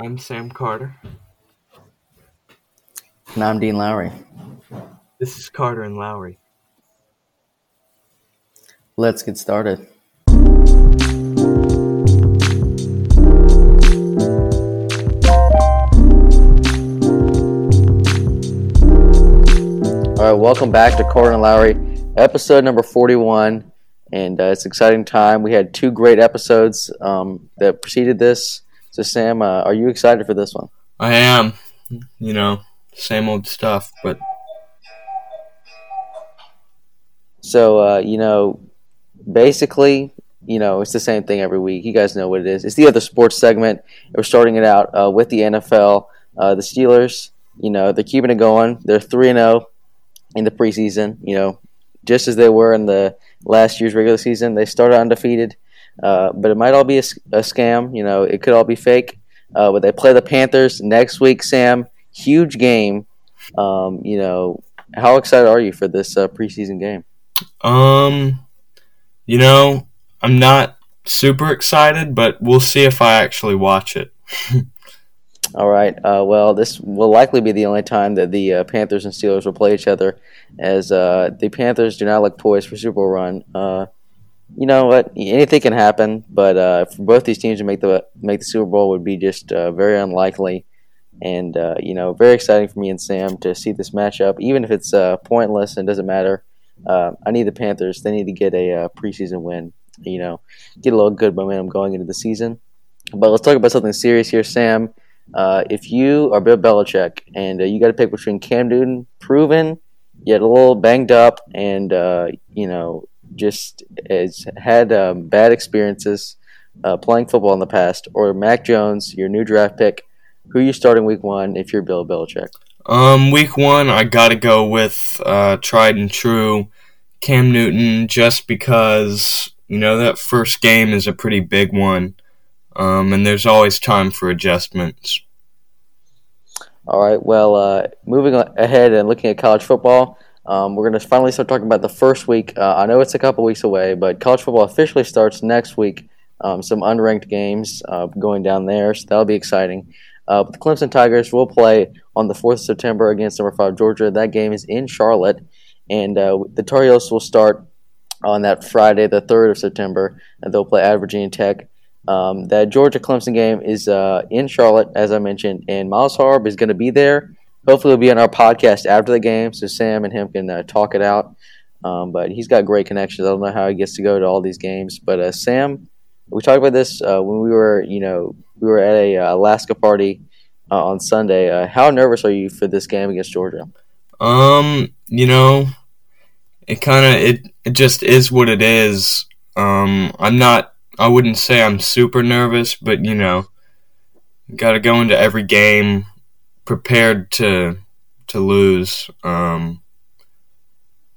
I'm Sam Carter. And I'm Dean Lowry. This is Carter and Lowry. Let's get started. All right, welcome back to Carter and Lowry, episode number 41. And uh, it's an exciting time. We had two great episodes um, that preceded this. So, Sam, uh, are you excited for this one? I am. You know, same old stuff, but So, uh, you know, basically, you know, it's the same thing every week. You guys know what it is. It's the other sports segment. We're starting it out uh, with the NFL. Uh, the Steelers, you know, they're keeping it going. They're 3 0 in the preseason, you know, just as they were in the last year's regular season. They started undefeated, uh, but it might all be a scam. You know, it could all be fake. Uh, but they play the Panthers next week, Sam. Huge game. Um, you know, how excited are you for this uh, preseason game? um, you know, I'm not super excited, but we'll see if I actually watch it. All right. Uh, well, this will likely be the only time that the uh, Panthers and Steelers will play each other, as uh, the Panthers do not look poised for Super Bowl run. You know what? Anything can happen, but uh, for both these teams to make the make the Super Bowl would be just uh, very unlikely. And uh, you know, very exciting for me and Sam to see this matchup, even if it's uh, pointless and doesn't matter. Uh, I need the Panthers. They need to get a uh, preseason win. You know, get a little good momentum going into the season. But let's talk about something serious here, Sam. Uh, if you are Bill Belichick and you got to pick between Cam Newton, proven yet a little banged up, and uh, you know just has had um, bad experiences uh, playing football in the past, or Mac Jones, your new draft pick, who are you starting Week One if you're Bill Belichick? Um, week one, I gotta go with uh, tried and true Cam Newton, just because you know that first game is a pretty big one, um, and there's always time for adjustments. All right. Well, uh, moving ahead and looking at college football, um, we're going to finally start talking about the first week. Uh, I know it's a couple weeks away, but college football officially starts next week. Um, some unranked games uh, going down there, so that'll be exciting. Uh, but the Clemson Tigers will play on the 4th of September against number 5 Georgia. That game is in Charlotte, and uh, the Tar Heels will start on that Friday, the 3rd of September, and they'll play at Virginia Tech. Um, that Georgia Clemson game is uh, in Charlotte, as I mentioned, and Miles Harb is going to be there. Hopefully, he'll be on our podcast after the game, so Sam and him can uh, talk it out. Um, but he's got great connections. I don't know how he gets to go to all these games, but uh, Sam, we talked about this uh, when we were, you know, we were at a uh, Alaska party uh, on Sunday. Uh, how nervous are you for this game against Georgia? Um, you know, it kind of it it just is what it is. Um, I'm not. I wouldn't say I'm super nervous, but you know, got to go into every game prepared to to lose. Um,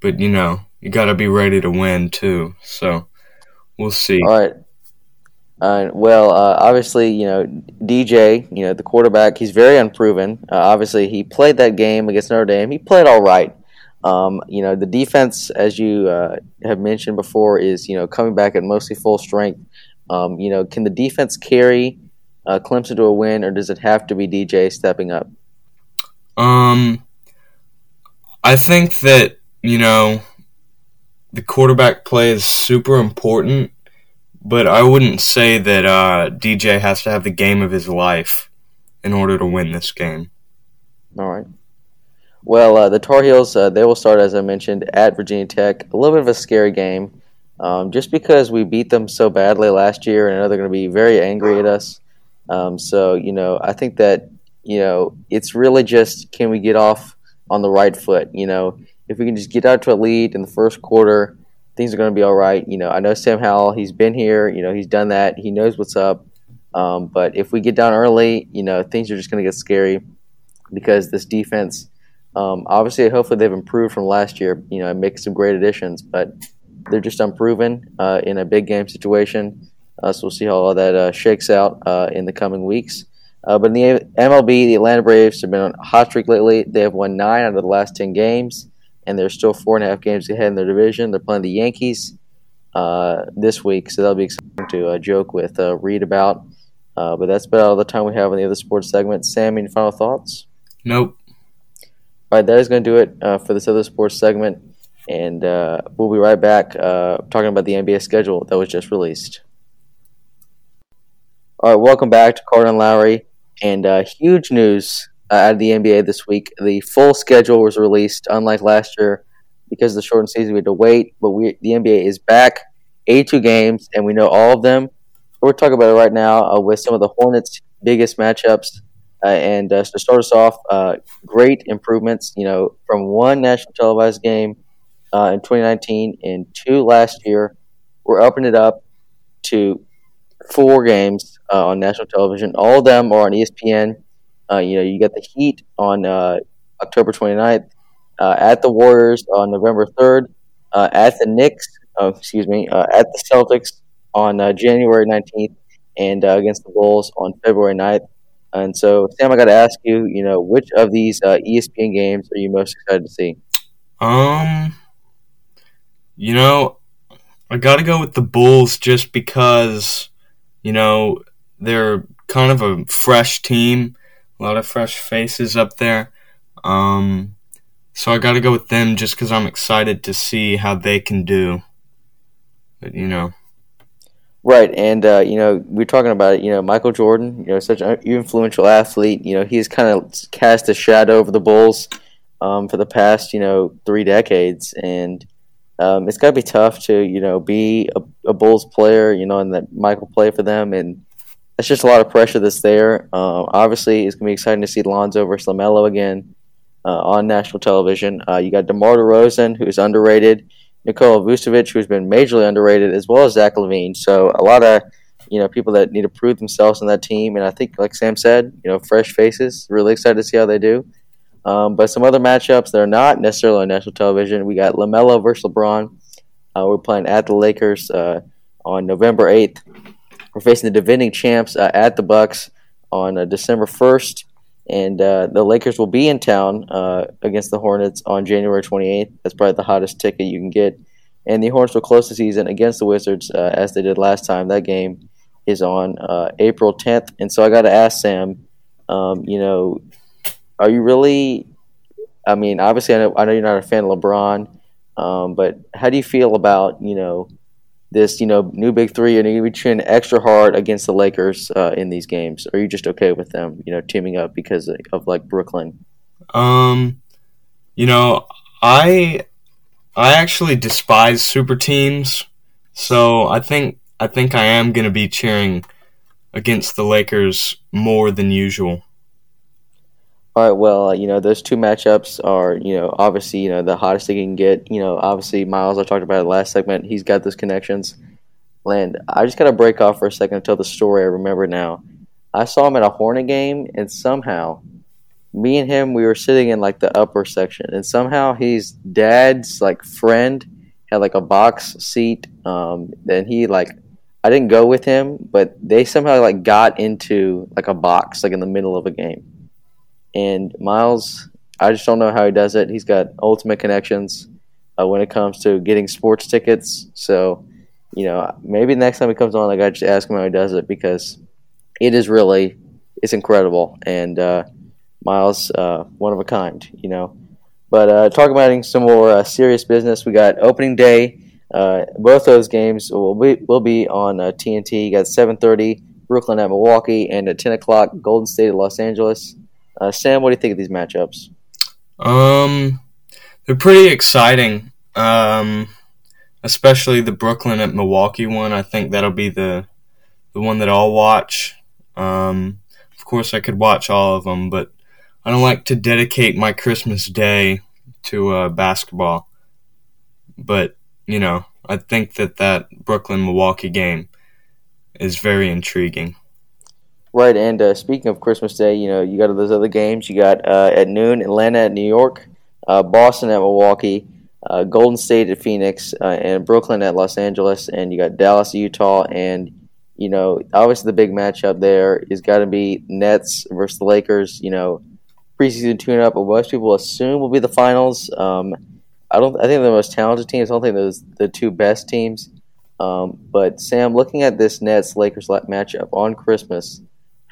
but you know, you got to be ready to win too. So we'll see. All right. Uh, well, uh, obviously, you know, DJ, you know, the quarterback, he's very unproven. Uh, obviously, he played that game against Notre Dame. He played all right. Um, you know, the defense, as you uh, have mentioned before, is, you know, coming back at mostly full strength. Um, you know, can the defense carry uh, Clemson to a win, or does it have to be DJ stepping up? Um, I think that you know the quarterback play is super important, but I wouldn't say that uh, DJ has to have the game of his life in order to win this game. All right. Well, uh, the Tar Heels, uh, they will start, as I mentioned, at Virginia Tech. A little bit of a scary game, um, just because we beat them so badly last year, and I know they're going to be very angry at us. Um, so, you know, I think that, you know, it's really just can we get off on the right foot? You know, if we can just get out to a lead in the first quarter, things are going to be all right. You know, I know Sam Howell, he's been here, you know, he's done that, he knows what's up. Um, but if we get down early, you know, things are just going to get scary because this defense. Um, obviously, hopefully they've improved from last year. You know, make some great additions, but they're just unproven uh, in a big game situation. Uh, so we'll see how all that uh, shakes out uh, in the coming weeks. Uh, but in the MLB, the Atlanta Braves have been on a hot streak lately. They have won nine out of the last ten games, and they're still four and a half games ahead in their division. They're playing the Yankees uh, this week, so that'll be exciting to uh, joke with uh, Reed about. Uh, but that's about all the time we have in the other sports segment. Sam, any final thoughts? Nope. All right, that is going to do it uh, for this other sports segment. And uh, we'll be right back uh, talking about the NBA schedule that was just released. All right, welcome back to and Lowry. And uh, huge news uh, out of the NBA this week. The full schedule was released, unlike last year, because of the shortened season. We had to wait, but we the NBA is back, 82 games, and we know all of them. We're talking about it right now uh, with some of the Hornets' biggest matchups. Uh, and uh, to start us off, uh, great improvements. You know, from one national televised game in 2019 and two last year, we're upping it up to four games uh, on national television. All of them are on ESPN. Uh, you know, you got the Heat on uh, October 29th, uh, at the Warriors on November 3rd, uh, at the Knicks, oh, excuse me, uh, at the Celtics on January 19th, and against the Bulls on February 9th. And so, Sam, I got to ask you, you know, which of these ESPN games are you most excited to see? Um, you know, I got to go with the Bulls just because, you know, they're kind of a fresh team, a lot of fresh faces up there. Um, so I got to go with them just because I'm excited to see how they can do. But you know. Right, and uh, you know we're talking about it. You know Michael Jordan, you know such an influential athlete. You know he's kind of cast a shadow over the Bulls um, for the past you know three decades, and um, it's got to be tough to you know be a, a, Bulls player. You know, and that Michael play for them, and that's just a lot of pressure that's there. Um, obviously, it's gonna be exciting to see Lonzo versus Lamelo again uh, on national television. Uh, you got DeMar DeRozan, who's underrated. Nikola Vucevic, who's been majorly underrated, as well as Zach LaVine. So a lot of you know people that need to prove themselves in that team, and I think, like Sam said, you know, fresh faces. Really excited to see how they do. Um, but some other matchups that are not necessarily on national television. We got Lamelo versus LeBron. Uh, we're playing at the Lakers uh, on November eighth. We're facing the defending champs uh, at the Bucks on uh, December first and uh, the Lakers will be in town uh, against the Hornets on January 28th. That's probably the hottest ticket you can get. And the Hornets will close the season against the Wizards as they did last time. That game is on April 10th. And so I got to ask Sam, um, you know, are you really? I mean, obviously, I know, I know you're not a fan of LeBron, um, but how do you feel about you know? this, you know, new big three, and you be training extra hard against the Lakers uh, in these games? Are you just okay with them, you know, teaming up because of, of like Brooklyn? Um, you know, I I actually despise super teams, so I think I think I am going to be cheering against the Lakers more than usual. All right, well, you know, those two matchups are, you know, obviously, you know, the hottest they can get. You know, obviously, Miles, I talked about it last segment. He's got those connections. Land, I just got to break off for a second and tell the story I remember now. I saw him at a Hornet game, and somehow, me and him, we were sitting in like the upper section, and somehow his dad's like friend had like a box seat. Um, and he like, I didn't go with him, but they somehow like got into like a box, like in the middle of a game and Miles, I just don't know how he does it. He's got ultimate connections uh, when it comes to getting sports tickets. So, you know, maybe next time he comes on, I just ask him how he does it because it is really it's incredible. And uh, Miles, uh, one of a kind, you know. But uh, talking about some more uh, serious business, we got opening day. Uh, both those games will be will be on TNT. You got 7:30 Brooklyn at Milwaukee, and at 10 o'clock Golden State at Los Angeles. Uh, Sam, what do you think of these matchups? Um, they're pretty exciting. Um, especially the Brooklyn at Milwaukee one. I think that'll be the the one that I'll watch. Um, of course, I could watch all of them, but I don't like to dedicate my Christmas day to uh, basketball. But you know, I think that that Brooklyn Milwaukee game is very intriguing. Right, and uh, speaking of Christmas Day, you know, you got those other games. You got uh, at noon, Atlanta at New York, uh, Boston at Milwaukee, uh, Golden State at Phoenix, uh, and Brooklyn at Los Angeles, and you got Dallas, Utah, and you know, obviously the big matchup there is got to be Nets versus the Lakers. You know, preseason tune-up, but most people assume will be the finals. Um, I don't. I think the most talented teams. I don't think those the two best teams. Um, but Sam, looking at this Nets Lakers matchup on Christmas,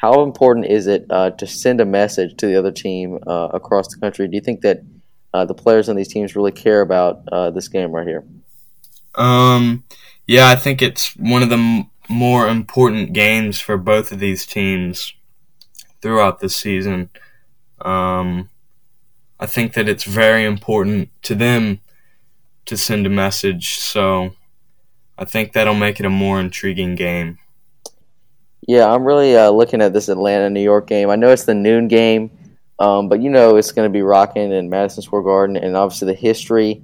how important is it uh, to send a message to the other team uh, across the country? Do you think that uh, the players on these teams really care about uh, this game right here? Um, yeah, I think it's one of the m- more important games for both of these teams throughout the season. Um, I think that it's very important to them to send a message, so I think that'll make it a more intriguing game. Yeah, I'm really uh, looking at this Atlanta New York game. I know it's the noon game, um, but you know it's going to be rocking in Madison Square Garden, and obviously the history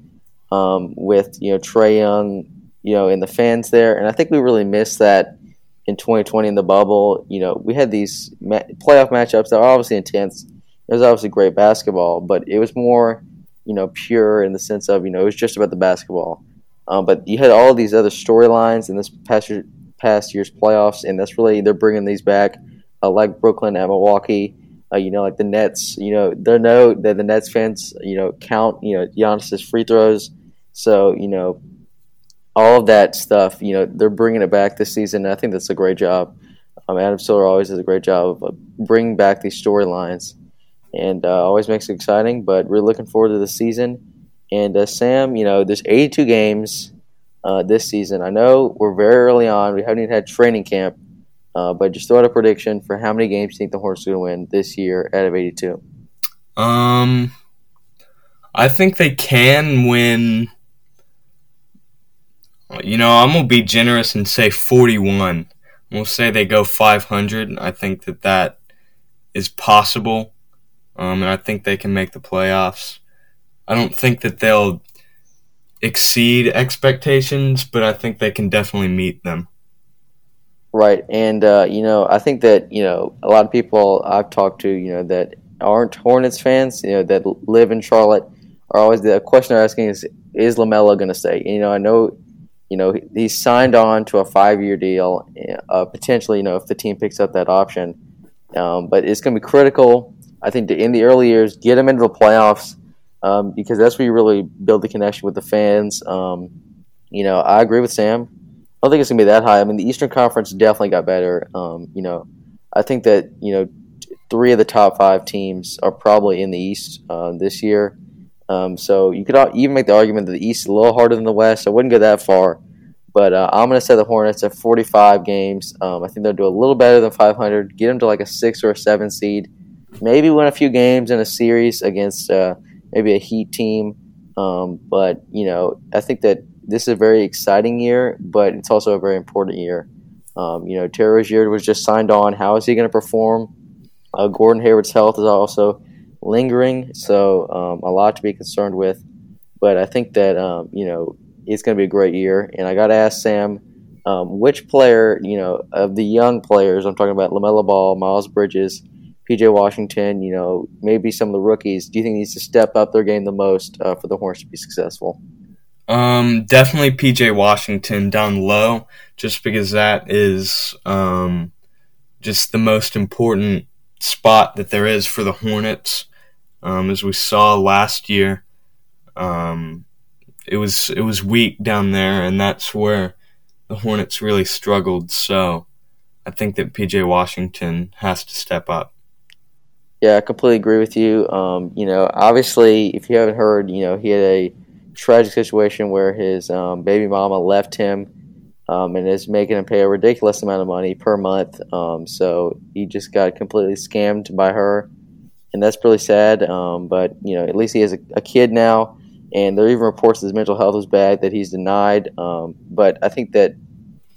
um, with you know Trae Young, you know, and the fans there, and I think we really missed that in 2020 in the bubble. You know, we had these ma- playoff matchups that are obviously intense. It was obviously great basketball, but it was more, you know, pure in the sense of you know it was just about the basketball. Um, but you had all these other storylines in this past year, past year's playoffs, and that's really they're bringing these back, uh, like Brooklyn and Milwaukee. Uh, you know, like the Nets. You know, they know that the Nets fans, you know, count you know Giannis's free throws. So you know, all of that stuff. You know, they're bringing it back this season. I think that's a great job. Um, Adam Silver always does a great job of bringing back these storylines, and uh, always makes it exciting. But we're looking forward to the season. And uh, Sam, you know, there's 82 games uh, this season. I know we're very early on. We haven't even had training camp, uh, but just throw out a prediction for how many games you think the Hornets are going to win this year out of 82. Um, I think they can win. You know, I'm gonna be generous and say 41. We'll say they go 500. I think that that is possible, um, and I think they can make the playoffs. I don't think that they'll exceed expectations, but I think they can definitely meet them. Right, and uh, you know, I think that you know a lot of people I've talked to, you know, that aren't Hornets fans, you know, that live in Charlotte, are always the question they're asking is, is Lamelo going to stay? You know, I know, you know, he's signed on to a five-year deal, uh, potentially, you know, if the team picks up that option, um, but it's going to be critical. I think to, in the early years, get him into the playoffs um, because that's where you really build the connection with the fans. Um, you know, I agree with Sam. I don't think it's gonna be that high. I mean, the Eastern Conference definitely got better. Um, you know, I think that you know three of the top five teams are probably in the East uh, this year. Um, so you could even make the argument that the East is a little harder than the West. I wouldn't go that far, but uh, I'm to say the Hornets at 45 games. Um, I think they'll do a little better than 500. Get them to like a six or a seven seed. Maybe win a few games in a series against uh, maybe a Heat team. Um, but you know, I think that this is a very exciting year, but it's also a very important year. Um, you know, Terry Rozier was just signed on. How is he going to perform? Uh, Gordon Hayward's health is also lingering, so um, a lot to be concerned with. But I think that um, you know it's going to be a great year. And I got to ask Sam, um, which player you know of the young players I'm talking about, Lamelo Ball, Miles Bridges PJ Washington, you know, maybe some of the rookies, do you think needs to step up their game the most uh, for the Hornets to be successful? Um, definitely PJ Washington down low, just because that is um, just the most important spot that there is for the Hornets. Um, as we saw last year, um, it was it was weak down there, and that's where the Hornets really struggled. So, I think that PJ Washington has to step up. Yeah, I completely agree with you. Um, you know, obviously, if you haven't heard, you know, he had a tragic situation where his um, baby mama left him um, and is making him pay a ridiculous amount of money per month. Um, so he just got completely scammed by her, and that's really sad. Um, but you know, at least he has a, a, kid now, and there are even reports that his mental health is bad that he's denied. Um, but I think that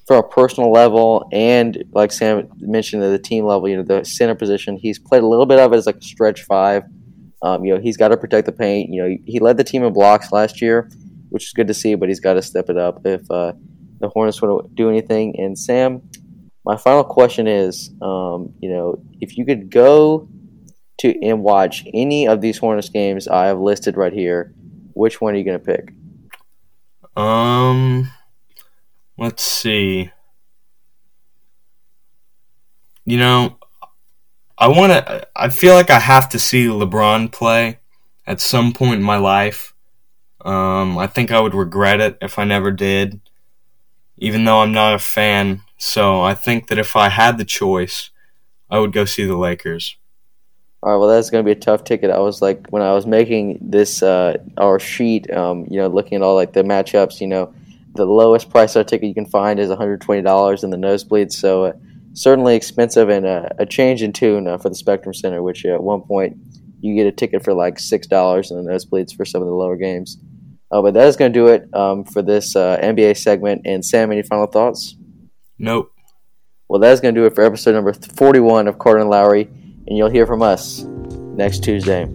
from a personal level and like Sam mentioned at the team level, you know, the center position, he's played a little bit of it as like a stretch five. Um, you know, he's got to protect the paint. You know, he led the team in blocks last year, which is good to see, but he's got to step it up if uh, the Hornets want to do anything. And Sam, my final question is, um, you know, if you could go to and watch any of these Hornets games I have listed right here, which one are you going to pick? Um, Let's see. You know, I want to. I feel like I have to see LeBron play at some point in my life. Um, I think I would regret it if I never did. even though I'm not a fan. So I think that if I had the choice, I would go see the Lakers. All right, well, that's going to be a tough ticket. I was like, when I was making this uh, our sheet, um, you know, looking at all like the matchups, you know, the lowest price our ticket you can find is $120 in the nosebleeds. So uh, certainly expensive and uh, a change in tune uh, for the Spectrum Center, which uh, at one point you get a ticket for like six dollars in the nosebleeds for some of the lower games. Uh, but that is going to do it um, for this uh, NBA segment. And Sam, any final thoughts? Nope. Well, that is going to do it for episode number 41 of Carter and Lowry, and you'll hear from us next Tuesday.